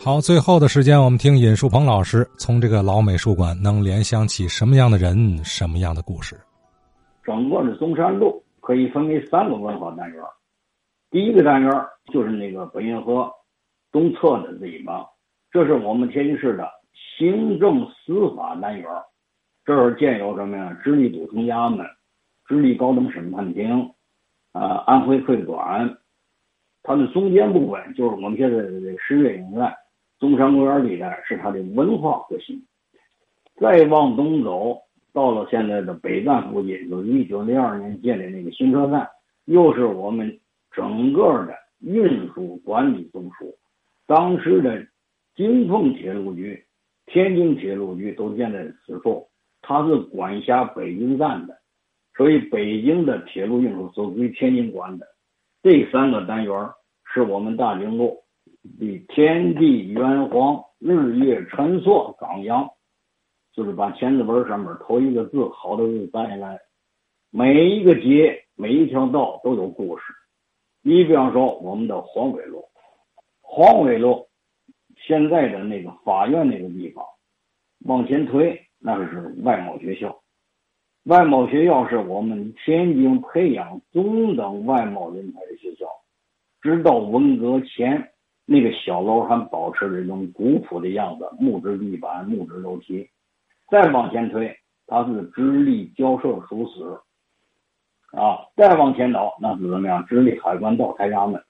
好，最后的时间，我们听尹树鹏老师从这个老美术馆能联想起什么样的人，什么样的故事。整个的中山路可以分为三个文化单元，第一个单元就是那个北运河东侧的这一帮，这是我们天津市的行政司法单元，这儿建有什么呀？直隶都城衙门、直隶高等审判庭、啊安徽会馆，它的中间部分就是我们现在的这个十月影院。中山公园里边是它的文化核心，再往东走，到了现在的北站附近，就是一九零二年建的那个新车站，又是我们整个的运输管理中枢。当时的京奉铁路局、天津铁路局都建在此处，它是管辖北京站的，所以北京的铁路运输是归天津管的。这三个单元是我们大经路。的天地元皇日月辰朔刚阳，就是把签字本上面头一个字好的字带下来。每一个节，每一条道都有故事。你比方说我们的黄纬路，黄纬路现在的那个法院那个地方，往前推那是外贸学校。外贸学校是我们天津培养中等外贸人才的学校，直到文革前。那个小楼还保持着一种古朴的样子，木质地板、木质楼梯。再往前推，它是直隶交涉署司，啊，再往前倒，那是怎么样？直隶海关道台衙门。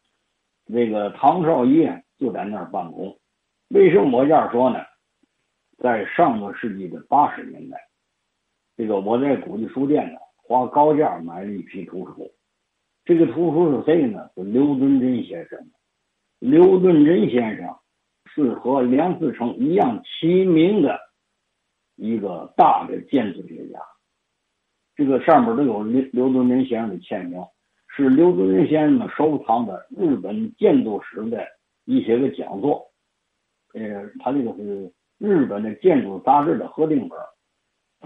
这个唐绍业就在那儿办公。为什么我这样说呢？在上个世纪的八十年代，这个我在古籍书店呢，花高价买了一批图书。这个图书是谁呢？是刘敦桢先生。刘敦桢先生是和梁思成一样齐名的一个大的建筑学家，这个上面都有刘刘敦桢先生的签名，是刘敦桢先生收藏的日本建筑史的一些个讲座，呃，他这个是日本的建筑杂志的合订本，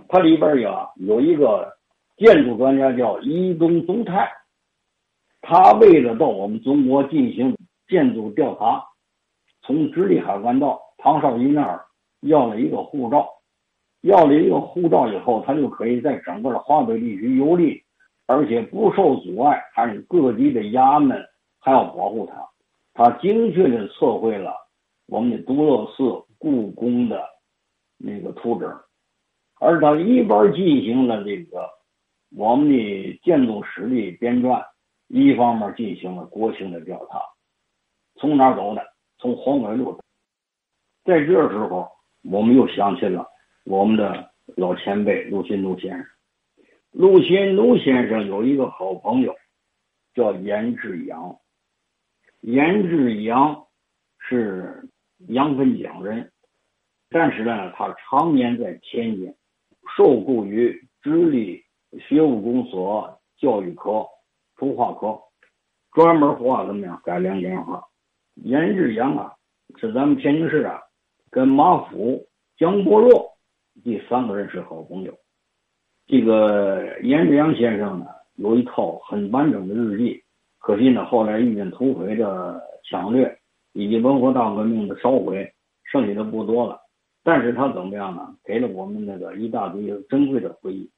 它里边有有一个建筑专家叫伊东宗泰，他为了到我们中国进行。建筑调查，从直隶海关到唐绍仪那儿要了一个护照，要了一个护照以后，他就可以在整个的华北地区游历，而且不受阻碍。还是各地的衙门还要保护他，他精确的测绘了我们的独乐寺、故宫的那个图纸，而他一边进行了这个我们的建筑史的编撰，一方面进行了国情的调查。从哪走的？从黄纬路。在这时候，我们又想起了我们的老前辈陆新奴先生。陆新奴先生有一个好朋友，叫严志阳。严志阳是杨分江人，但是呢，他常年在天津，受雇于直隶学务公所教育科图画科，专门画怎么样改良年画。严志阳啊，是咱们天津市啊，跟马虎、江伯若这三个人是好朋友。这个严志阳先生呢，有一套很完整的日记，可惜呢，后来遇见土匪的抢掠以及文化大革命的烧毁，剩下的不多了。但是他怎么样呢？给了我们那个一大堆珍贵的回忆。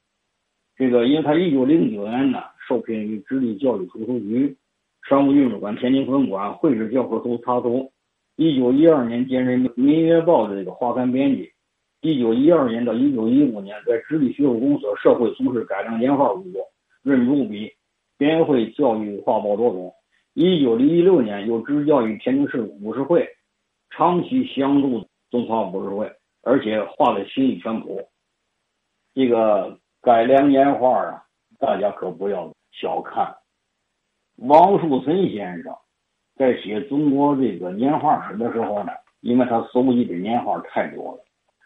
这个，因为他一九零九年呢，受聘于直隶教育图书局。商务印书馆天津分馆绘制教科书插图，一九一二年兼任《民约报》的这个画刊编辑，一九一二年到一九一五年在直隶学务公所社会从事改良年画工作，任主笔，编绘教育画报多种。一九一六年又执教于天津市武士会，长期相助中华武士会，而且画了新义全谱。这个改良年画啊，大家可不要小看。王树森先生在写中国这个年画史的时候呢，因为他搜集的年画太多了，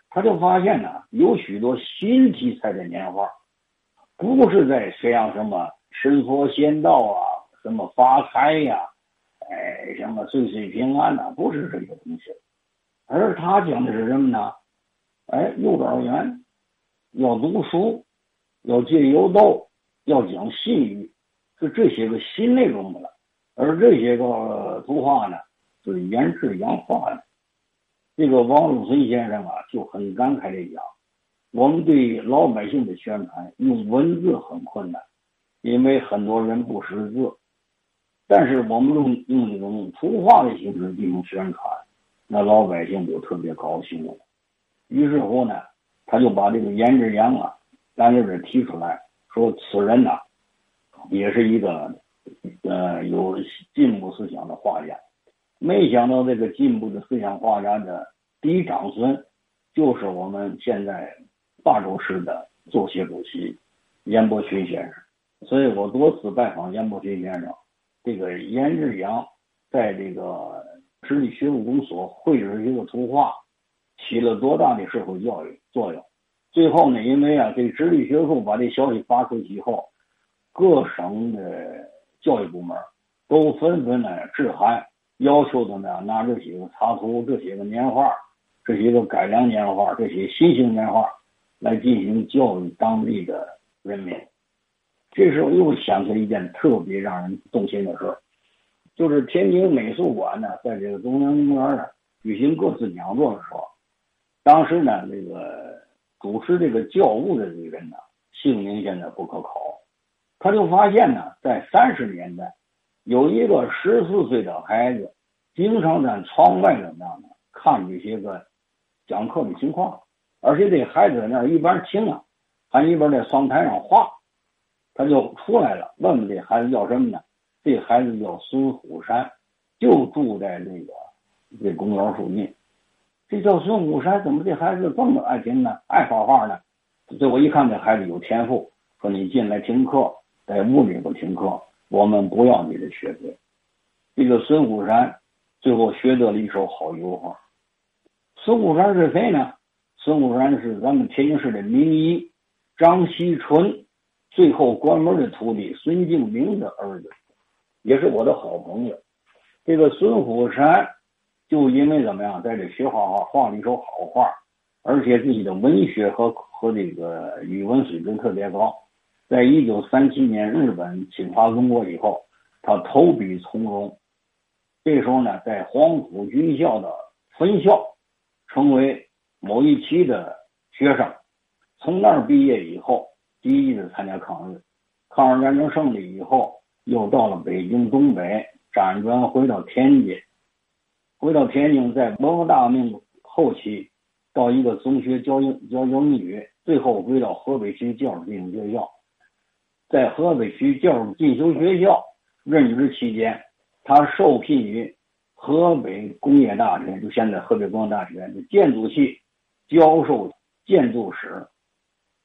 他就发现呢，有许多新题材的年画，不是在像什么神佛仙道啊，什么发财呀，哎，什么岁岁平安呐，不是这些东西，而他讲的是什么呢？哎，幼儿园要读书，要戒油豆，要讲信誉。是这些个新内容的了，而这些个图画呢，是严志阳画的。这个王禄存先生啊就很感慨的讲，我们对老百姓的宣传用文字很困难，因为很多人不识字，但是我们用用这种图画的形式进行宣传，那老百姓就特别高兴了。于是乎呢，他就把这个颜志阳啊，咱这边提出来说，此人呐，也是一个呃有进步思想的画家。没想到这个进步的思想画家的第一长孙，就是我们现在霸州市的作协主席严伯群先生。所以我多次拜访严伯群先生，这个颜志阳在这个直隶学务公所绘制一个图画。起了多大的社会教育作用？最后呢，因为啊，这直隶学术把这消息发出去以后，各省的教育部门都纷纷呢致函，要求他们拿这几个插图、这些个年画、这些个改良年画、这些新型年画来进行教育当地的人民。这时候又想起一件特别让人动心的事儿，就是天津美术馆呢，在这个中央公园呢举行各次讲座的时候。当时呢，这个主持这个教务的这个人呢，姓名现在不可考。他就发现呢，在三十年代，有一个十四岁的孩子，经常在窗外怎么样呢？看这些个讲课的情况，而且这孩子在那儿一边听啊，还一边在窗台上画。他就出来了，问问这孩子叫什么呢？这孩子叫孙虎山，就住在这个这公园附近。这叫孙虎山，怎么这孩子这么爱听呢？爱画画呢？这我一看这孩子有天赋，说你进来听课，在屋里头听课，我们不要你的学费。这个孙虎山最后学得了一手好油画。孙虎山是谁呢？孙虎山是咱们天津市的名医张锡纯最后关门的徒弟孙敬明的儿子，也是我的好朋友。这个孙虎山。就因为怎么样，在这学画画，画了一手好画，而且自己的文学和和这个语文水平特别高。在一九三七年日本侵华中国以后，他投笔从戎。这时候呢，在黄埔军校的分校，成为某一期的学生。从那儿毕业以后，积极的参加抗日。抗日战争胜利以后，又到了北京东北，辗转回到天津。回到天津，在文化大革命后期，到一个中学教英教英语，最后回到河北区教师进修学校。在河北区教师进修学校任职期间，他受聘于河北工业大学，就现在河北工业大学的建筑系教授建筑史。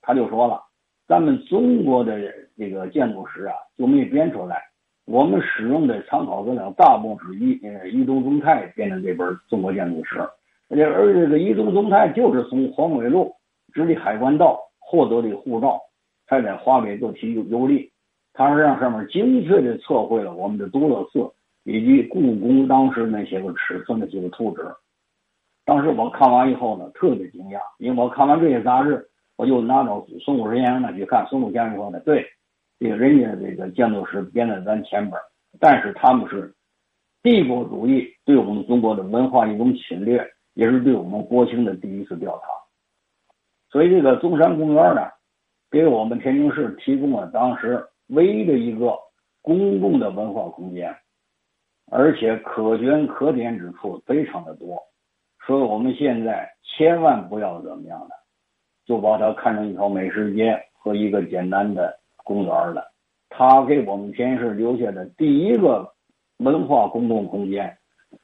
他就说了：“咱们中国的这个建筑史啊，就没编出来。”我们使用的参考资料大部分是伊呃伊东忠太编的这本《中国建筑史》，而且而这个伊东忠太就是从黄纬路直隶海关道获得的护照，才在华北各地游游历。他是让上面精确的测绘了我们的独乐寺以及故宫当时那些个尺寸的几个图纸。当时我看完以后呢，特别惊讶，因为我看完这些杂志，我就拿到孙武先生那去看，孙武先生说的对。这个人家这个建筑师编在咱前边但是他们是帝国主义对我们中国的文化一种侵略，也是对我们国情的第一次调查。所以这个中山公园呢，给我们天津市提供了当时唯一的一个公共的文化空间，而且可圈可点之处非常的多。所以我们现在千万不要怎么样的，就把它看成一条美食街和一个简单的。公园了，他给我们天津市留下的第一个文化公共空间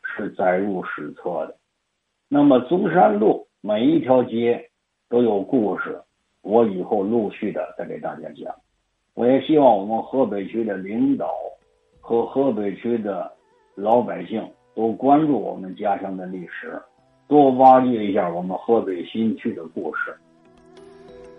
是载入史册的。那么中山路每一条街都有故事，我以后陆续的再给大家讲。我也希望我们河北区的领导和河北区的老百姓都关注我们家乡的历史，多挖掘一下我们河北新区的故事。